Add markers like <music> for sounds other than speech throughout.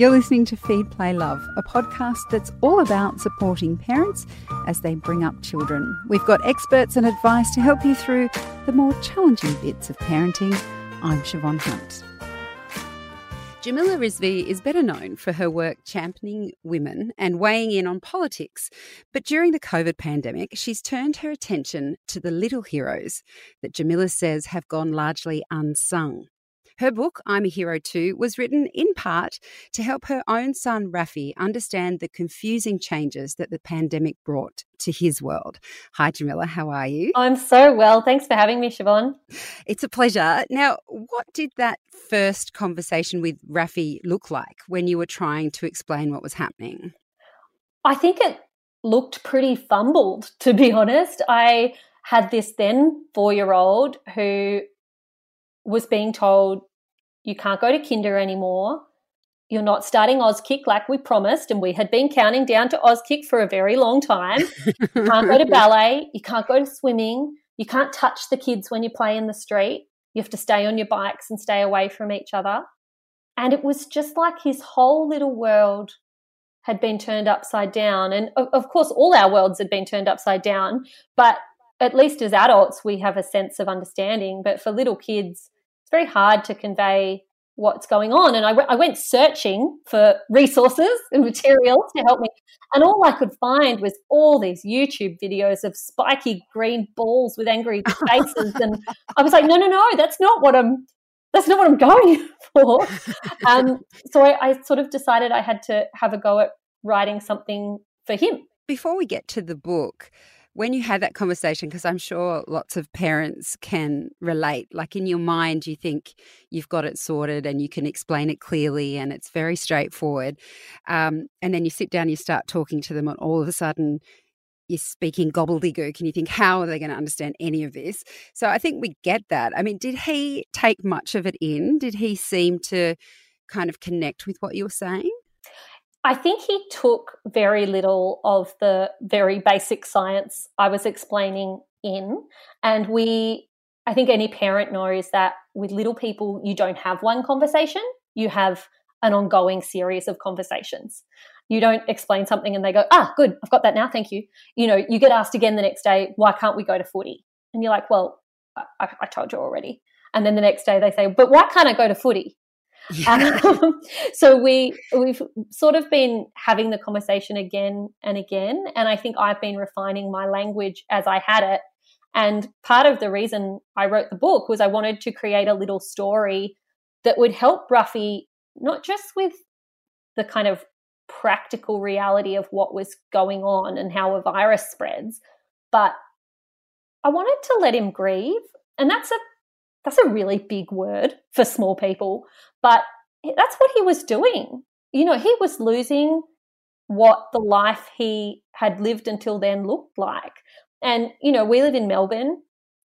You're listening to Feed, Play, Love, a podcast that's all about supporting parents as they bring up children. We've got experts and advice to help you through the more challenging bits of parenting. I'm Siobhan Hunt. Jamila Rizvi is better known for her work championing women and weighing in on politics. But during the COVID pandemic, she's turned her attention to the little heroes that Jamila says have gone largely unsung. Her book, I'm a Hero Too, was written in part to help her own son, Rafi, understand the confusing changes that the pandemic brought to his world. Hi, Jamila. How are you? I'm so well. Thanks for having me, Siobhan. It's a pleasure. Now, what did that first conversation with Rafi look like when you were trying to explain what was happening? I think it looked pretty fumbled, <laughs> to be honest. I had this then four year old who was being told you can't go to kinder anymore. You're not starting Auskick like we promised, and we had been counting down to Auskick for a very long time. you can't go to <laughs> ballet. You can't go to swimming. You can't touch the kids when you play in the street. You have to stay on your bikes and stay away from each other. And it was just like his whole little world had been turned upside down. And of, of course, all our worlds had been turned upside down. But at least as adults, we have a sense of understanding. But for little kids, it's very hard to convey what's going on. And I, w- I went searching for resources and materials to help me. And all I could find was all these YouTube videos of spiky green balls with angry <laughs> faces. and I was like, no, no, no, that's not what I'm. That's not what I'm going <laughs> for. Um, so I, I sort of decided I had to have a go at writing something for him. Before we get to the book, when you had that conversation, because I'm sure lots of parents can relate, like in your mind, you think you've got it sorted and you can explain it clearly and it's very straightforward. Um, and then you sit down, you start talking to them, and all of a sudden, you're speaking gobbledygook and you think, how are they going to understand any of this? So I think we get that. I mean, did he take much of it in? Did he seem to kind of connect with what you're saying? I think he took very little of the very basic science I was explaining in. And we, I think any parent knows that with little people, you don't have one conversation, you have an ongoing series of conversations. You don't explain something and they go, ah, good, I've got that now, thank you. You know, you get asked again the next day, why can't we go to footy? And you're like, well, I, I told you already. And then the next day they say, but why can't I go to footy? Um, <laughs> so we we've sort of been having the conversation again and again, and I think I've been refining my language as I had it. And part of the reason I wrote the book was I wanted to create a little story that would help Rafi not just with the kind of practical reality of what was going on and how a virus spreads, but I wanted to let him grieve. And that's a that's a really big word for small people, but that's what he was doing. You know, he was losing what the life he had lived until then looked like. And, you know, we live in Melbourne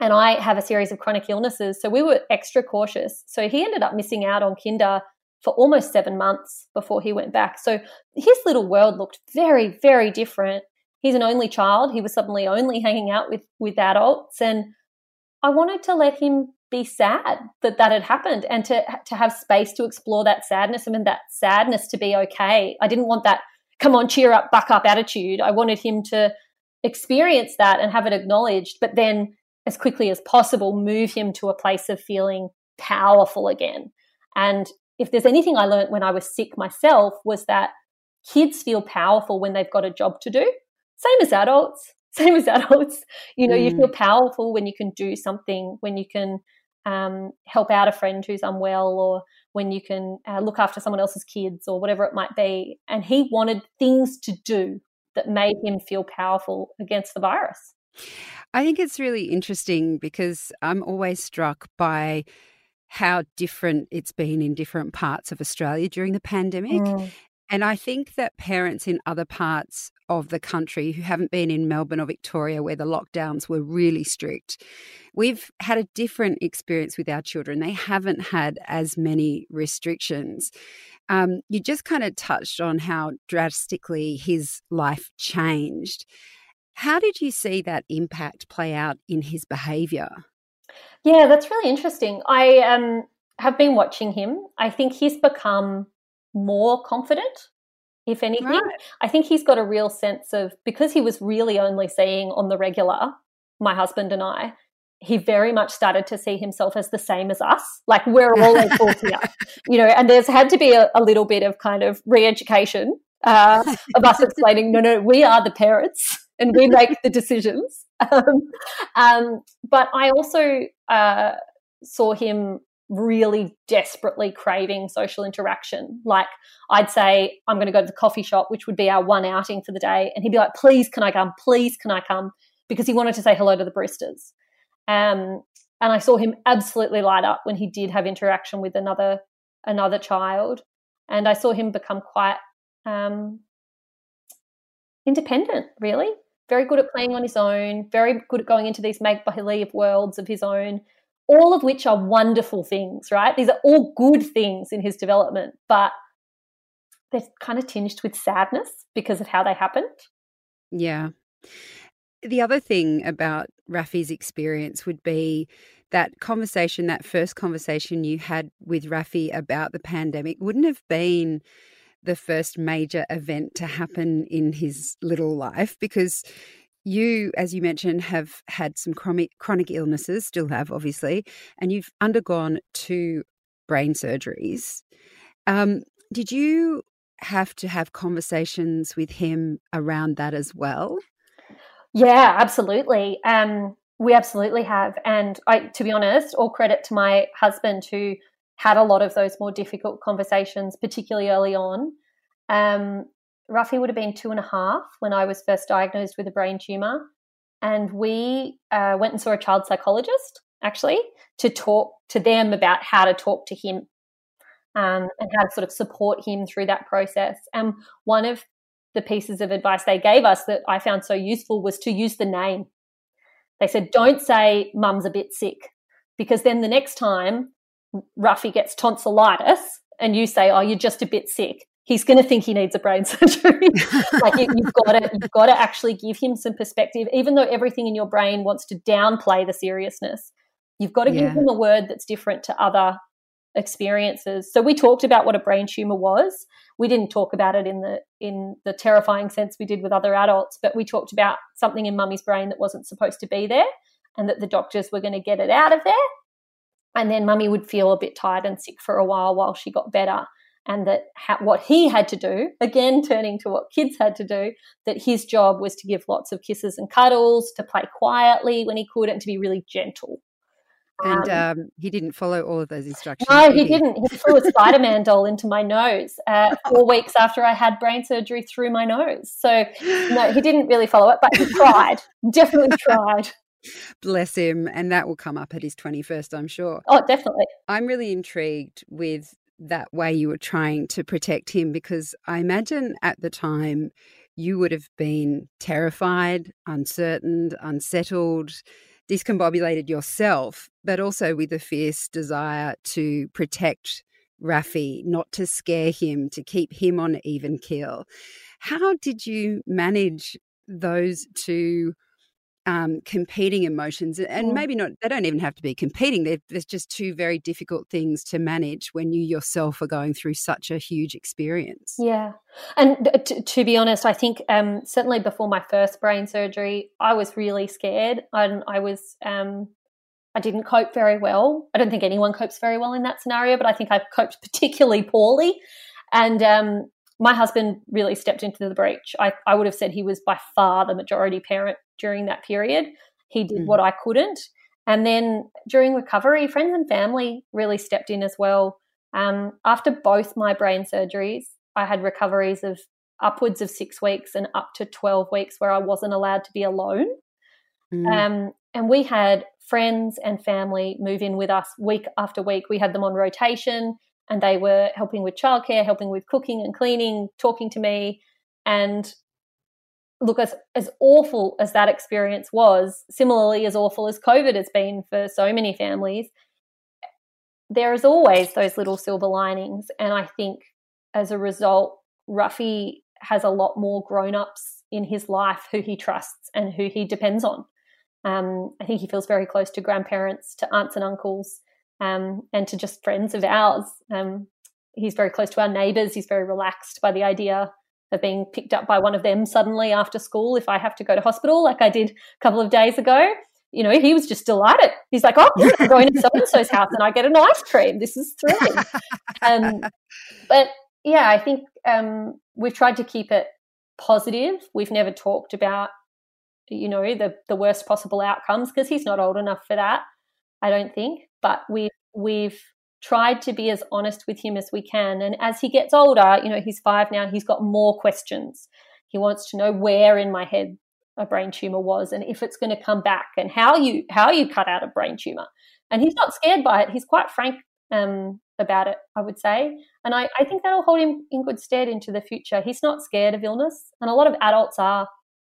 and I have a series of chronic illnesses. So we were extra cautious. So he ended up missing out on kinder for almost seven months before he went back. So his little world looked very, very different. He's an only child. He was suddenly only hanging out with, with adults. And I wanted to let him be sad that that had happened and to to have space to explore that sadness I mean that sadness to be okay. I didn't want that come on cheer up buck up attitude. I wanted him to experience that and have it acknowledged but then as quickly as possible move him to a place of feeling powerful again. And if there's anything I learned when I was sick myself was that kids feel powerful when they've got a job to do. Same as adults, <laughs> same as adults. You know, mm. you feel powerful when you can do something, when you can um, help out a friend who's unwell or when you can uh, look after someone else's kids or whatever it might be. And he wanted things to do that made him feel powerful against the virus. I think it's really interesting because I'm always struck by how different it's been in different parts of Australia during the pandemic. Mm. And I think that parents in other parts of the country who haven't been in Melbourne or Victoria, where the lockdowns were really strict, we've had a different experience with our children. They haven't had as many restrictions. Um, you just kind of touched on how drastically his life changed. How did you see that impact play out in his behaviour? Yeah, that's really interesting. I um, have been watching him. I think he's become more confident if anything. Right. I think he's got a real sense of because he was really only seeing on the regular, my husband and I, he very much started to see himself as the same as us. Like we're all equal here, <laughs> you know, and there's had to be a, a little bit of kind of re education uh, of us explaining, no, no, we are the parents and we make the decisions. <laughs> Um, um, but I also uh, saw him really desperately craving social interaction. Like I'd say, I'm going to go to the coffee shop, which would be our one outing for the day. And he'd be like, please, can I come? Please, can I come? Because he wanted to say hello to the baristas. Um, and I saw him absolutely light up when he did have interaction with another another child. And I saw him become quite um, independent, really. Very good at playing on his own, very good at going into these make believe worlds of his own all of which are wonderful things, right? These are all good things in his development, but they're kind of tinged with sadness because of how they happened. Yeah. The other thing about Rafi's experience would be that conversation, that first conversation you had with Rafi about the pandemic, wouldn't have been the first major event to happen in his little life because you, as you mentioned, have had some chronic, chronic illnesses, still have, obviously, and you've undergone two brain surgeries. Um, did you have to have conversations with him around that as well? Yeah, absolutely. Um, we absolutely have. And I, to be honest, all credit to my husband who had a lot of those more difficult conversations, particularly early on. Um, Rafi would have been two and a half when I was first diagnosed with a brain tumor. And we uh, went and saw a child psychologist actually to talk to them about how to talk to him um, and how to sort of support him through that process. And one of the pieces of advice they gave us that I found so useful was to use the name. They said, don't say mum's a bit sick, because then the next time Rafi gets tonsillitis and you say, oh, you're just a bit sick, he's going to think he needs a brain <laughs> surgery. like you, have got to, you've got to actually give him some perspective, even though everything in your brain wants to downplay the seriousness. You've got to yeah. give him a word that's different to other experiences. So we talked about what a brain tumor was. We didn't talk about it in the in the terrifying sense we did with other adults, but we talked about something in mummy's brain that wasn't supposed to be there and that the doctors were going to get it out of there. And then mummy would feel a bit tired and sick for a while while she got better and that ha- what he had to do, again, turning to what kids had to do, that his job was to give lots of kisses and cuddles, to play quietly when he could, and to be really gentle. And um, um, he didn't follow all of those instructions. No, he, he? didn't. He threw a <laughs> Spider Man doll into my nose uh, four weeks after I had brain surgery through my nose. So, no, he didn't really follow it, but he tried. Definitely tried. Bless him. And that will come up at his 21st, I'm sure. Oh, definitely. I'm really intrigued with that way you were trying to protect him because I imagine at the time you would have been terrified, uncertain, unsettled, discombobulated yourself, but also with a fierce desire to protect Rafi, not to scare him, to keep him on even keel. How did you manage those two um, competing emotions and mm. maybe not they don't even have to be competing They're, there's just two very difficult things to manage when you yourself are going through such a huge experience yeah and t- to be honest i think um, certainly before my first brain surgery i was really scared and i was um, i didn't cope very well i don't think anyone copes very well in that scenario but i think I've coped <laughs> particularly poorly and um, my husband really stepped into the breach. I, I would have said he was by far the majority parent during that period. He did mm. what I couldn't. And then during recovery, friends and family really stepped in as well. Um, after both my brain surgeries, I had recoveries of upwards of six weeks and up to 12 weeks where I wasn't allowed to be alone. Mm. Um, and we had friends and family move in with us week after week. We had them on rotation and they were helping with childcare, helping with cooking and cleaning, talking to me. And look, as, as awful as that experience was, similarly as awful as COVID has been for so many families, there is always those little silver linings. And I think as a result, Rafi has a lot more grown ups in his life who he trusts and who he depends on. Um, I think he feels very close to grandparents, to aunts and uncles, um, and to just friends of ours. Um, he's very close to our neighbours. He's very relaxed by the idea of being picked up by one of them suddenly after school if I have to go to hospital, like I did a couple of days ago. You know, he was just delighted. He's like, "Oh, I'm going to so and so's house and I get an ice cream. This is thrilling." um, but yeah, I think um, we've tried to keep it positive. We've never talked about, you know, the the worst possible outcomes because he's not old enough for that. I don't think. But we we've tried to be as honest with him as we can. And as he gets older, you know, he's five now, he's got more questions. He wants to know where in my head a brain tumor was and if it's going to come back and how you how you cut out a brain tumor. And he's not scared by it. He's quite frank um, about it, I would say. And I, I think that'll hold him in good stead into the future. He's not scared of illness. And a lot of adults are.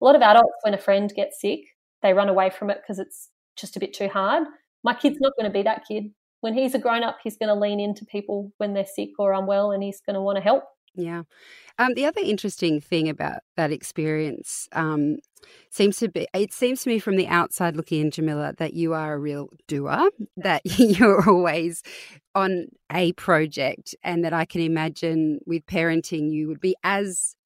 A lot of adults, when a friend gets sick, they run away from it because it's just a bit too hard. My kid's not going to be that kid when he's a grown up, he's going to lean into people when they're sick or unwell and he's going to want to help. Yeah. Um, the other interesting thing about that experience um, seems to be it seems to me from the outside looking in, Jamila, that you are a real doer, that <laughs> you're always on a project, and that I can imagine with parenting, you would be as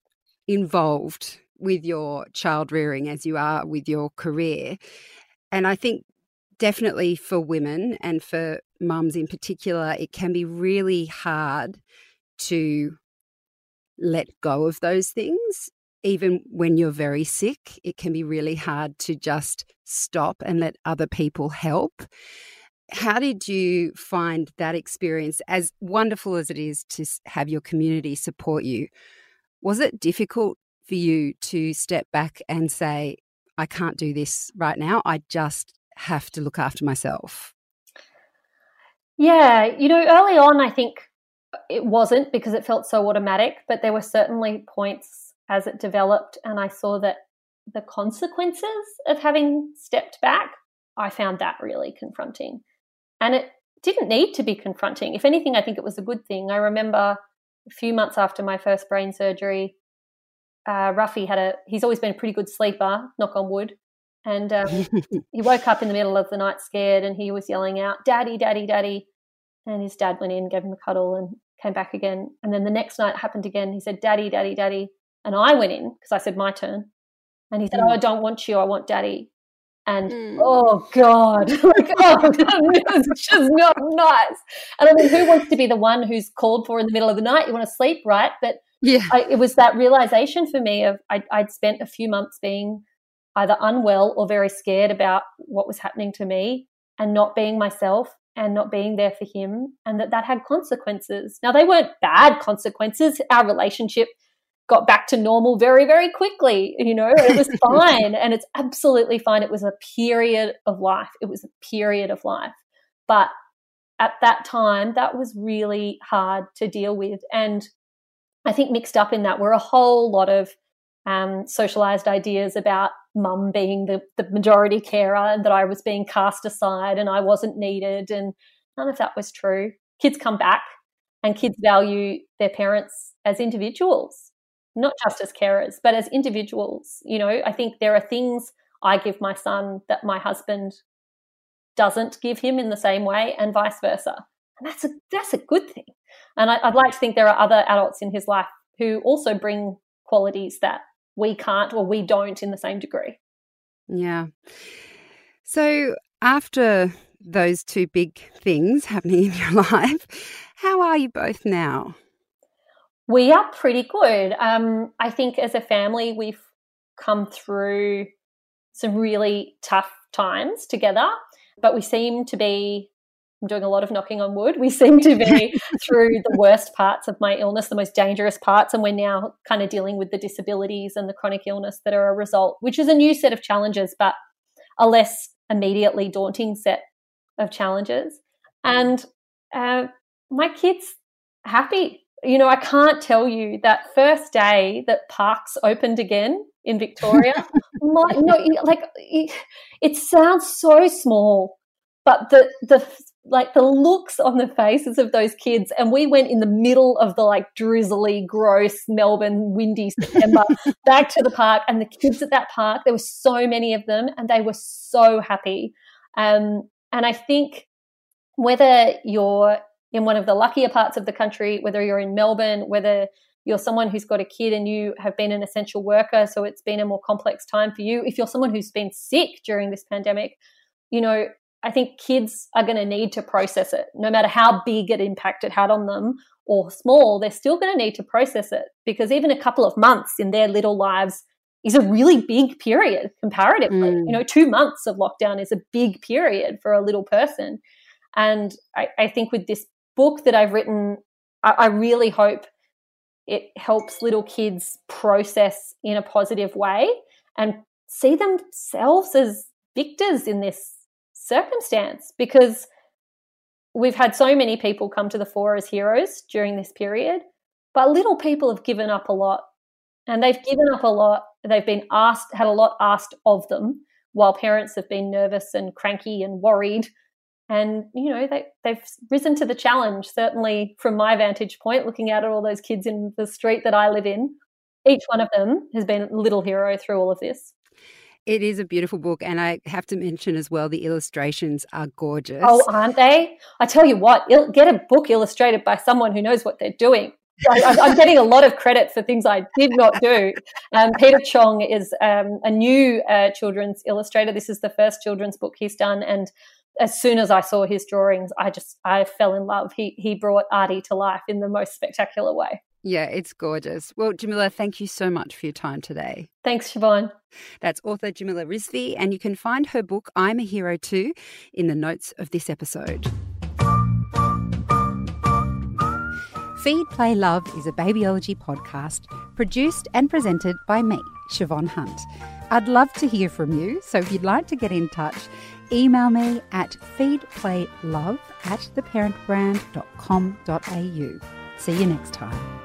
involved with your child rearing as you are with your career. And I think definitely for women and for mums in particular, it can be really hard to let go of those things. Even when you're very sick, it can be really hard to just stop and let other people help. How did you find that experience, as wonderful as it is to have your community support you? Was it difficult for you to step back and say, I can't do this right now. I just have to look after myself? Yeah, you know, early on, I think it wasn't because it felt so automatic, but there were certainly points as it developed, and I saw that the consequences of having stepped back, I found that really confronting. And it didn't need to be confronting. If anything, I think it was a good thing. I remember a few months after my first brain surgery, uh, Rafi had a, he's always been a pretty good sleeper, knock on wood. And um, <laughs> he woke up in the middle of the night scared and he was yelling out, Daddy, Daddy, Daddy. And his dad went in, gave him a cuddle, and came back again. And then the next night happened again. He said, Daddy, Daddy, Daddy. And I went in because I said, My turn. And he said, mm. Oh, I don't want you. I want Daddy. And mm. oh God, <laughs> like, oh, <laughs> it's just not nice. And I mean, who wants to be the one who's called for in the middle of the night? You want to sleep, right? But yeah, I, it was that realization for me of I, I'd spent a few months being either unwell or very scared about what was happening to me and not being myself and not being there for him and that that had consequences. Now they weren't bad consequences. Our relationship got back to normal very very quickly, you know. It was <laughs> fine and it's absolutely fine. It was a period of life. It was a period of life. But at that time that was really hard to deal with and I think mixed up in that were a whole lot of um, socialized ideas about mum being the, the majority carer and that I was being cast aside and I wasn't needed. And none of that was true. Kids come back and kids value their parents as individuals, not just as carers, but as individuals. You know, I think there are things I give my son that my husband doesn't give him in the same way and vice versa. And that's a that's a good thing. And I, I'd like to think there are other adults in his life who also bring qualities that we can't or we don't in the same degree. Yeah. So after those two big things happening in your <laughs> life, how are you both now? We are pretty good. Um, I think as a family, we've come through some really tough times together, but we seem to be I'm doing a lot of knocking on wood. We seem to be <laughs> through the worst parts of my illness, the most dangerous parts, and we're now kind of dealing with the disabilities and the chronic illness that are a result, which is a new set of challenges, but a less immediately daunting set of challenges. And uh, my kids happy. You know, I can't tell you that first day that parks opened again in Victoria. my, no, <laughs> like it, it sounds so small, but the the like the looks on the faces of those kids and we went in the middle of the like drizzly gross melbourne windy <laughs> september back to the park and the kids at that park there were so many of them and they were so happy um, and i think whether you're in one of the luckier parts of the country, whether you're in Melbourne, whether you're someone who's got a kid and you have been an essential worker, so it's been a more complex time for you. If you're someone who's been sick during this pandemic, you know, I think kids are going to need to process it, no matter how big an impact it had on them or small, they're still going to need to process it because even a couple of months in their little lives is a really big period comparatively. Mm. You know, two months of lockdown is a big period for a little person. And I, I think with this book that I've written, I, I really hope it helps little kids process in a positive way and see themselves as victors in this circumstance because we've had so many people come to the fore as heroes during this period, but little people have given up a lot. And they've given up a lot. They've been asked, had a lot asked of them, while parents have been nervous and cranky and worried and you know they, they've risen to the challenge certainly from my vantage point looking out at all those kids in the street that i live in each one of them has been a little hero through all of this it is a beautiful book and i have to mention as well the illustrations are gorgeous oh aren't they i tell you what get a book illustrated by someone who knows what they're doing I, am getting a lot of credit for things I did not do. Um, Peter Cheong is um, a new uh, children's illustrator. This is the first children's book he's done, and as soon as I saw his drawings, I just I fell in love. He he brought Artie to life in the most spectacular way. Yeah, it's gorgeous. Well, Jamila, thank you so much for your time today. Thanks, Siobhan. That's author Jamila Rizvi, and you can find her book, I'm a Hero Too, in the notes of this episode. Feed, Play, Love is a babyology podcast produced and presented by me, Siobhan Hunt. I'd love to hear from you, so if you'd like to get in touch, email me at feedplaylove at theparentbrand.com.au. See you next time.